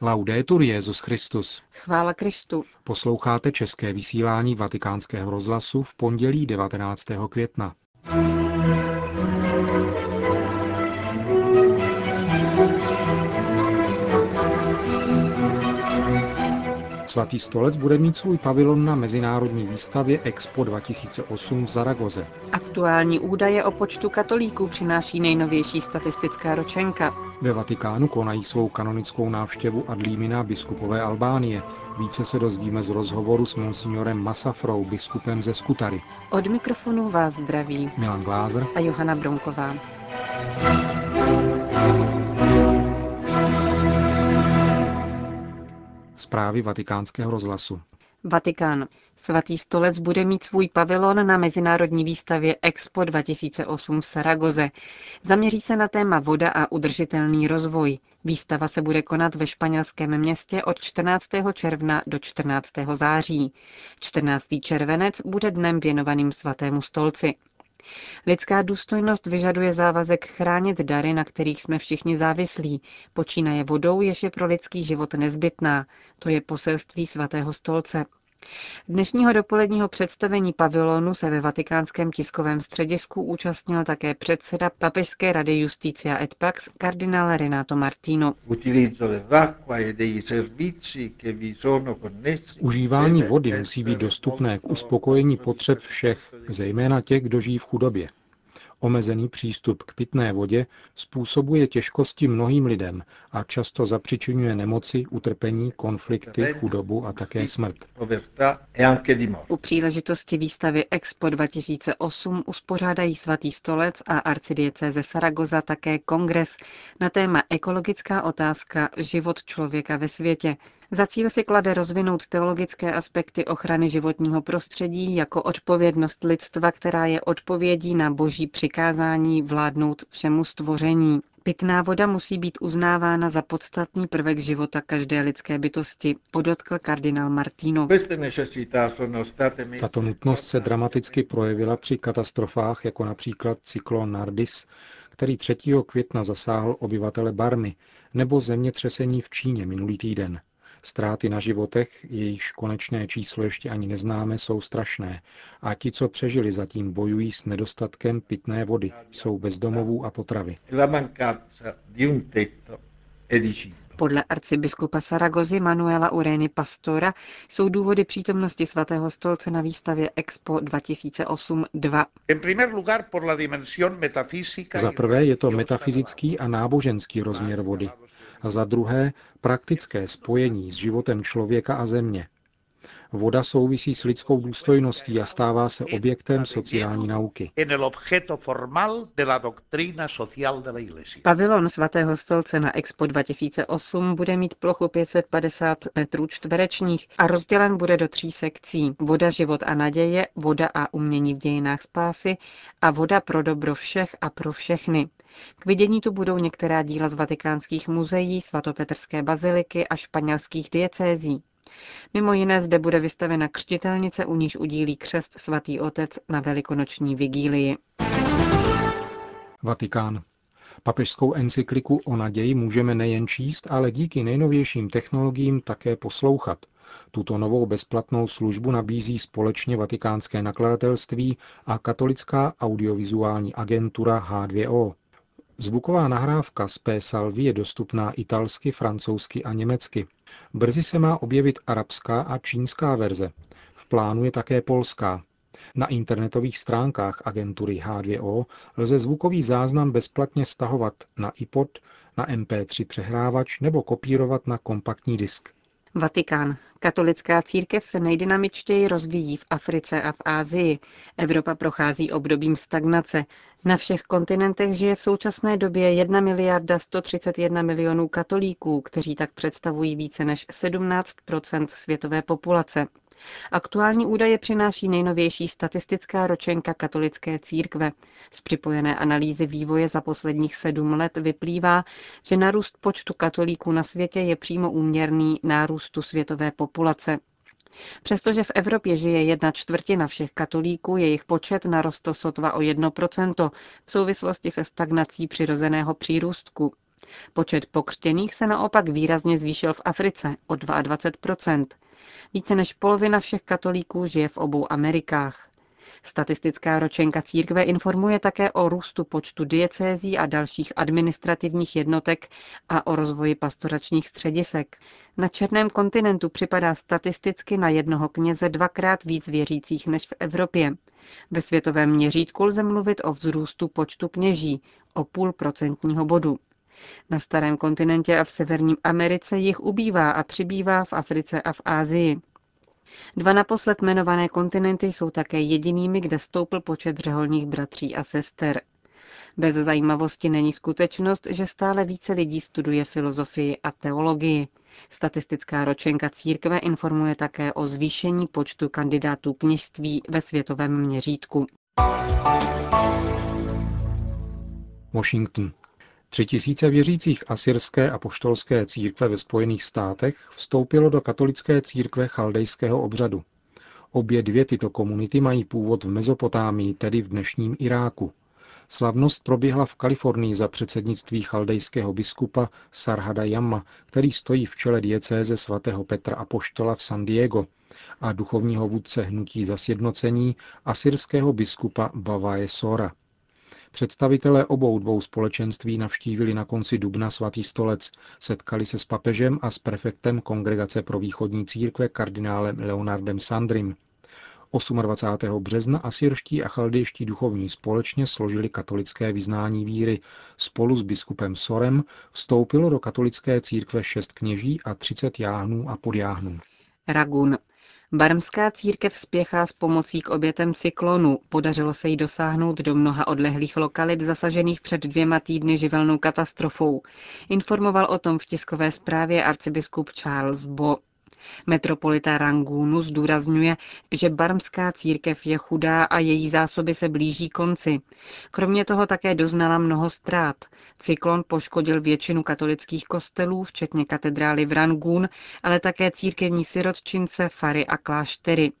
Laudetur Jezus Christus. Chvála Kristu. Posloucháte české vysílání Vatikánského rozhlasu v pondělí 19. května. Svatý stolec bude mít svůj pavilon na mezinárodní výstavě Expo 2008 v Zaragoze. Aktuální údaje o počtu katolíků přináší nejnovější statistická ročenka. Ve Vatikánu konají svou kanonickou návštěvu Adlímina biskupové Albánie. Více se dozvíme z rozhovoru s monsignorem Masafrou, biskupem ze Skutary. Od mikrofonu vás zdraví Milan Glázer a Johana Bronková. Zprávy vatikánského rozhlasu. Vatikán. Svatý stolec bude mít svůj pavilon na mezinárodní výstavě Expo 2008 v Saragoze. Zaměří se na téma voda a udržitelný rozvoj. Výstava se bude konat ve španělském městě od 14. června do 14. září. 14. červenec bude dnem věnovaným svatému stolci. Lidská důstojnost vyžaduje závazek chránit dary, na kterých jsme všichni závislí. Počínaje vodou, jež je pro lidský život nezbytná. To je poselství svatého stolce. Dnešního dopoledního představení pavilonu se ve vatikánském tiskovém středisku účastnil také předseda Papežské rady Justícia et Pax kardinál Renato Martino. Užívání vody musí být dostupné k uspokojení potřeb všech, zejména těch, kdo žijí v chudobě. Omezený přístup k pitné vodě způsobuje těžkosti mnohým lidem a často zapřičinuje nemoci, utrpení, konflikty, chudobu a také smrt. U příležitosti výstavy Expo 2008 uspořádají svatý stolec a arcidiecéze Saragoza také kongres na téma ekologická otázka život člověka ve světě, za cíl si klade rozvinout teologické aspekty ochrany životního prostředí jako odpovědnost lidstva, která je odpovědí na boží přikázání vládnout všemu stvoření. Pitná voda musí být uznávána za podstatný prvek života každé lidské bytosti, podotkl kardinál Martino. Tato nutnost se dramaticky projevila při katastrofách, jako například cyklon Nardis, který 3. května zasáhl obyvatele Barmy, nebo zemětřesení v Číně minulý týden. Ztráty na životech, jejichž konečné číslo ještě ani neznáme, jsou strašné a ti, co přežili, zatím bojují s nedostatkem pitné vody, jsou bezdomovů a potravy. Podle arcibiskupa Saragozy Manuela Ureny Pastora jsou důvody přítomnosti svatého stolce na výstavě Expo 2008 dva. Za prvé je to metafyzický a náboženský rozměr vody a za druhé praktické spojení s životem člověka a země. Voda souvisí s lidskou důstojností a stává se objektem sociální nauky. Pavilon svatého stolce na Expo 2008 bude mít plochu 550 metrů čtverečních a rozdělen bude do tří sekcí. Voda, život a naděje, voda a umění v dějinách spásy a voda pro dobro všech a pro všechny. K vidění tu budou některá díla z vatikánských muzeí, svatopetrské baziliky a španělských diecézí. Mimo jiné zde bude vystavena křtitelnice, u níž udílí křest svatý otec na velikonoční vigílii. Vatikán. Papežskou encykliku o naději můžeme nejen číst, ale díky nejnovějším technologiím také poslouchat. Tuto novou bezplatnou službu nabízí společně Vatikánské nakladatelství a katolická audiovizuální agentura H2O. Zvuková nahrávka z P. Salvi je dostupná italsky, francouzsky a německy. Brzy se má objevit arabská a čínská verze. V plánu je také polská. Na internetových stránkách agentury H2O lze zvukový záznam bezplatně stahovat na iPod, na MP3 přehrávač nebo kopírovat na kompaktní disk. Vatikán. Katolická církev se nejdynamičtěji rozvíjí v Africe a v Ázii. Evropa prochází obdobím stagnace. Na všech kontinentech žije v současné době 1 miliarda 131 milionů katolíků, kteří tak představují více než 17% světové populace. Aktuální údaje přináší nejnovější statistická ročenka katolické církve. Z připojené analýzy vývoje za posledních sedm let vyplývá, že narůst počtu katolíků na světě je přímo úměrný nárůstu světové populace. Přestože v Evropě žije jedna čtvrtina všech katolíků, jejich počet narostl sotva o 1% v souvislosti se stagnací přirozeného přírůstku. Počet pokřtěných se naopak výrazně zvýšil v Africe o 22% Více než polovina všech katolíků žije v obou Amerikách. Statistická ročenka církve informuje také o růstu počtu diecézí a dalších administrativních jednotek a o rozvoji pastoračních středisek. Na černém kontinentu připadá statisticky na jednoho kněze dvakrát víc věřících než v Evropě. Ve světovém měřítku lze mluvit o vzrůstu počtu kněží o půl procentního bodu. Na starém kontinentě a v Severním Americe jich ubývá a přibývá v Africe a v Ázii. Dva naposled jmenované kontinenty jsou také jedinými, kde stoupl počet řeholních bratří a sester. Bez zajímavosti není skutečnost, že stále více lidí studuje filozofii a teologii. Statistická ročenka církve informuje také o zvýšení počtu kandidátů kněžství ve světovém měřítku. Washington. Tři tisíce věřících asyrské a poštolské církve ve Spojených státech vstoupilo do katolické církve chaldejského obřadu. Obě dvě tyto komunity mají původ v Mezopotámii, tedy v dnešním Iráku. Slavnost proběhla v Kalifornii za předsednictví chaldejského biskupa Sarhada Yamma, který stojí v čele diecéze svatého Petra a Poštola v San Diego a duchovního vůdce hnutí za sjednocení asyrského biskupa Bavaje Sora. Představitelé obou dvou společenství navštívili na konci dubna svatý stolec, setkali se s papežem a s prefektem Kongregace pro východní církve kardinálem Leonardem Sandrim. 28. března asyrští a chaldejští duchovní společně složili katolické vyznání víry. Spolu s biskupem Sorem vstoupilo do katolické církve šest kněží a 30 jáhnů a podjáhnů. Ragun. Barmská církev spěchá s pomocí k obětem cyklonu. Podařilo se jí dosáhnout do mnoha odlehlých lokalit zasažených před dvěma týdny živelnou katastrofou. Informoval o tom v tiskové zprávě arcibiskup Charles Bo. Metropolita Rangunu zdůrazňuje, že barmská církev je chudá a její zásoby se blíží konci. Kromě toho také doznala mnoho ztrát. Cyklon poškodil většinu katolických kostelů, včetně katedrály v Rangun, ale také církevní sirotčince, fary a kláštery.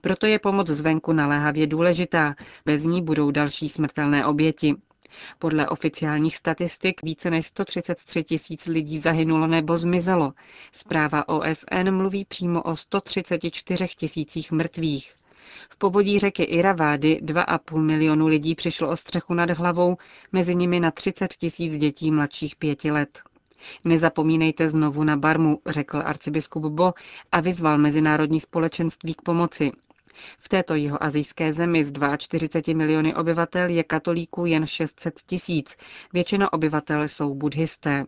Proto je pomoc zvenku naléhavě důležitá. Bez ní budou další smrtelné oběti. Podle oficiálních statistik více než 133 tisíc lidí zahynulo nebo zmizelo. Zpráva OSN mluví přímo o 134 tisících mrtvých. V pobodí řeky Iravády 2,5 milionu lidí přišlo o střechu nad hlavou, mezi nimi na 30 tisíc dětí mladších pěti let. Nezapomínejte znovu na Barmu, řekl arcibiskup Bo a vyzval mezinárodní společenství k pomoci. V této jeho azijské zemi z 42 miliony obyvatel je katolíků jen 600 tisíc, většina obyvatel jsou buddhisté.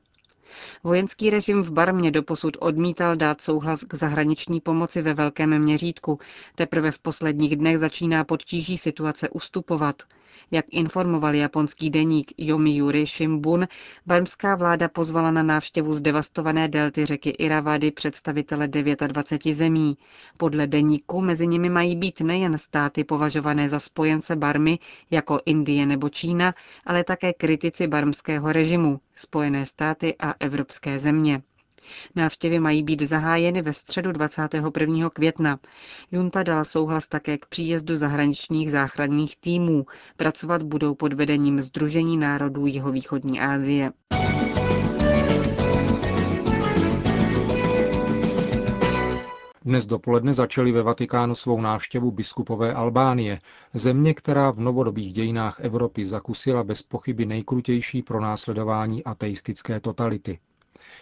Vojenský režim v Barmě doposud odmítal dát souhlas k zahraniční pomoci ve velkém měřítku. Teprve v posledních dnech začíná podtíží situace ustupovat. Jak informoval japonský deník Yomiuri Shimbun, barmská vláda pozvala na návštěvu zdevastované delty řeky Iravady představitele 29 zemí. Podle deníku mezi nimi mají být nejen státy považované za spojence Barmy, jako Indie nebo Čína, ale také kritici barmského režimu, Spojené státy a evropské země. Návštěvy mají být zahájeny ve středu 21. května. Junta dala souhlas také k příjezdu zahraničních záchranných týmů. Pracovat budou pod vedením Združení národů Jihovýchodní Asie. Dnes dopoledne začali ve Vatikánu svou návštěvu biskupové Albánie, země, která v novodobých dějinách Evropy zakusila bez pochyby nejkrutější pronásledování ateistické totality.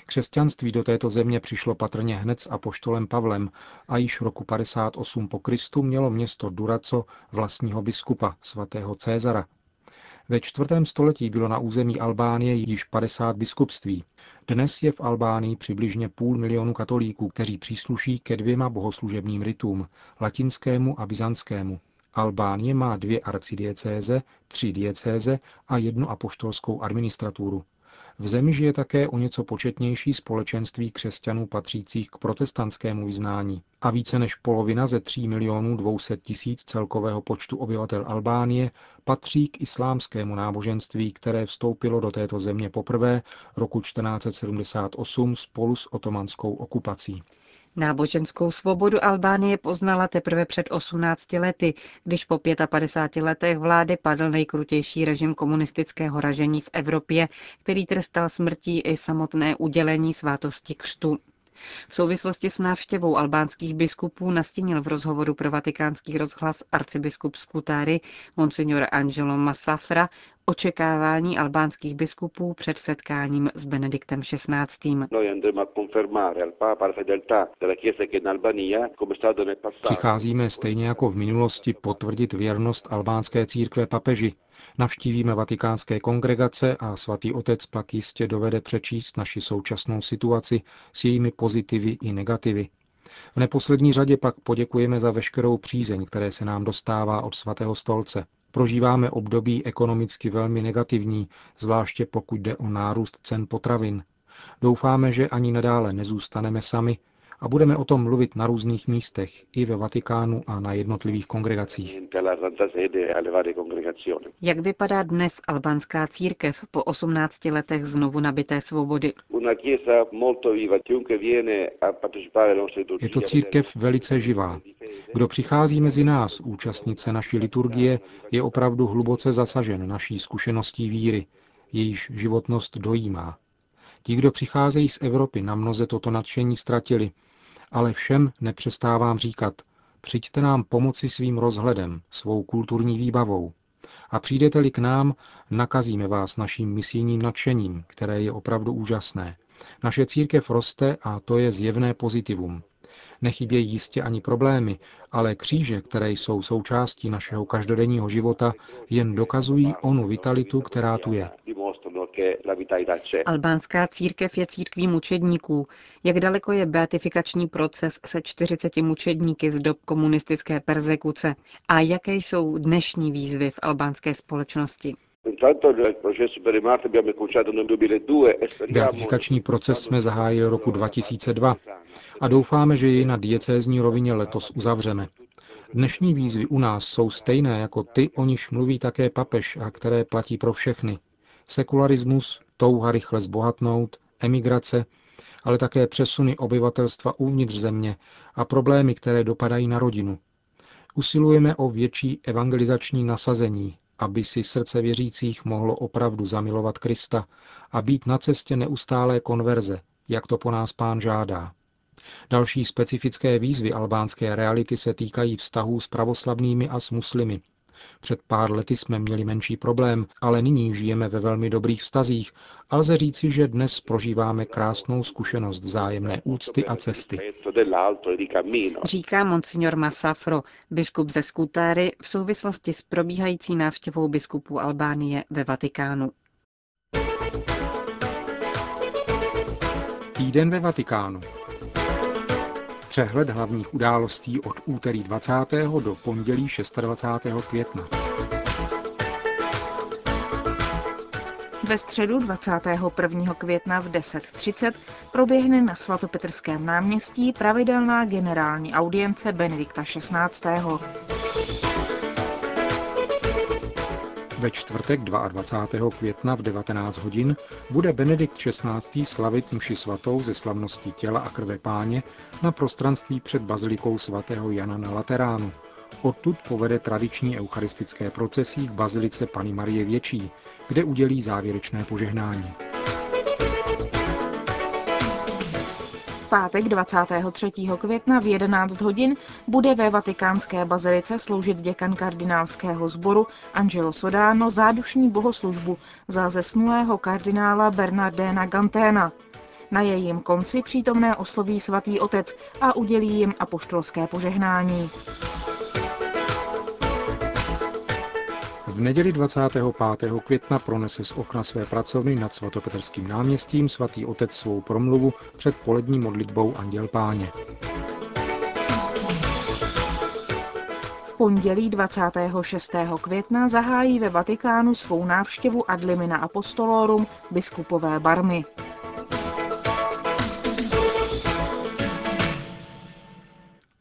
Křesťanství do této země přišlo patrně hned s apoštolem Pavlem a již roku 58 po Kristu mělo město Duraco vlastního biskupa, svatého Cézara. Ve čtvrtém století bylo na území Albánie již 50 biskupství. Dnes je v Albánii přibližně půl milionu katolíků, kteří přísluší ke dvěma bohoslužebním rytům, latinskému a byzantskému. Albánie má dvě arcidiecéze, tři diecéze a jednu apoštolskou administraturu. V zemi žije také o něco početnější společenství křesťanů patřících k protestantskému vyznání a více než polovina ze 3 milionů 200 tisíc celkového počtu obyvatel Albánie patří k islámskému náboženství, které vstoupilo do této země poprvé roku 1478 spolu s otomanskou okupací. Náboženskou svobodu Albánie poznala teprve před 18 lety, když po 55 letech vlády padl nejkrutější režim komunistického ražení v Evropě, který trestal smrtí i samotné udělení svátosti křtu. V souvislosti s návštěvou albánských biskupů nastínil v rozhovoru pro vatikánský rozhlas arcibiskup Skutáry Monsignor Angelo Massafra očekávání albánských biskupů před setkáním s Benediktem XVI. Přicházíme stejně jako v minulosti potvrdit věrnost albánské církve papeži. Navštívíme vatikánské kongregace a svatý otec pak jistě dovede přečíst naši současnou situaci s jejími pozitivy i negativy. V neposlední řadě pak poděkujeme za veškerou přízeň, které se nám dostává od svatého stolce. Prožíváme období ekonomicky velmi negativní, zvláště pokud jde o nárůst cen potravin. Doufáme, že ani nadále nezůstaneme sami a budeme o tom mluvit na různých místech, i ve Vatikánu a na jednotlivých kongregacích. Jak vypadá dnes albánská církev po 18 letech znovu nabité svobody? Je to církev velice živá. Kdo přichází mezi nás účastnit se naší liturgie, je opravdu hluboce zasažen naší zkušeností víry, jejíž životnost dojímá. Ti, kdo přicházejí z Evropy, na mnoze toto nadšení ztratili, ale všem nepřestávám říkat, přijďte nám pomoci svým rozhledem, svou kulturní výbavou. A přijdete-li k nám, nakazíme vás naším misijním nadšením, které je opravdu úžasné. Naše církev roste a to je zjevné pozitivum. Nechybějí jistě ani problémy, ale kříže, které jsou součástí našeho každodenního života, jen dokazují onu vitalitu, která tu je. Albánská církev je církví mučedníků. Jak daleko je beatifikační proces se 40 mučedníky z dob komunistické persekuce? A jaké jsou dnešní výzvy v albánské společnosti? Beatifikační proces jsme zahájili roku 2002 a doufáme, že jej na diecézní rovině letos uzavřeme. Dnešní výzvy u nás jsou stejné jako ty, o niž mluví také papež a které platí pro všechny. Sekularismus, touha rychle zbohatnout, emigrace, ale také přesuny obyvatelstva uvnitř země a problémy, které dopadají na rodinu. Usilujeme o větší evangelizační nasazení, aby si srdce věřících mohlo opravdu zamilovat Krista a být na cestě neustálé konverze, jak to po nás pán žádá. Další specifické výzvy albánské reality se týkají vztahů s pravoslavnými a s muslimy. Před pár lety jsme měli menší problém, ale nyní žijeme ve velmi dobrých vztazích a lze říci, že dnes prožíváme krásnou zkušenost vzájemné úcty a cesty. Říká monsignor Masafro, biskup ze Skutáry, v souvislosti s probíhající návštěvou biskupů Albánie ve Vatikánu. Týden ve Vatikánu. Přehled hlavních událostí od úterý 20. do pondělí 26. května. Ve středu 21. května v 10.30 proběhne na svatopetrském náměstí pravidelná generální audience Benedikta XVI. Ve čtvrtek 22. května v 19 hodin bude Benedikt XVI. slavit mši svatou ze slavnosti těla a krve páně na prostranství před bazilikou svatého Jana na Lateránu. Odtud povede tradiční eucharistické procesí k bazilice Pany Marie Větší, kde udělí závěrečné požehnání. Pátek 23. května v 11 hodin bude ve vatikánské bazilice sloužit děkan kardinálského sboru Angelo Sodano zádušní bohoslužbu za zesnulého kardinála Bernardéna Ganténa. Na jejím konci přítomné osloví svatý otec a udělí jim apoštolské požehnání. V neděli 25. května pronese z okna své pracovny nad svatopetrským náměstím svatý otec svou promluvu před polední modlitbou Anděl Páně. V pondělí 26. května zahájí ve Vatikánu svou návštěvu Adlimina Apostolorum biskupové barmy.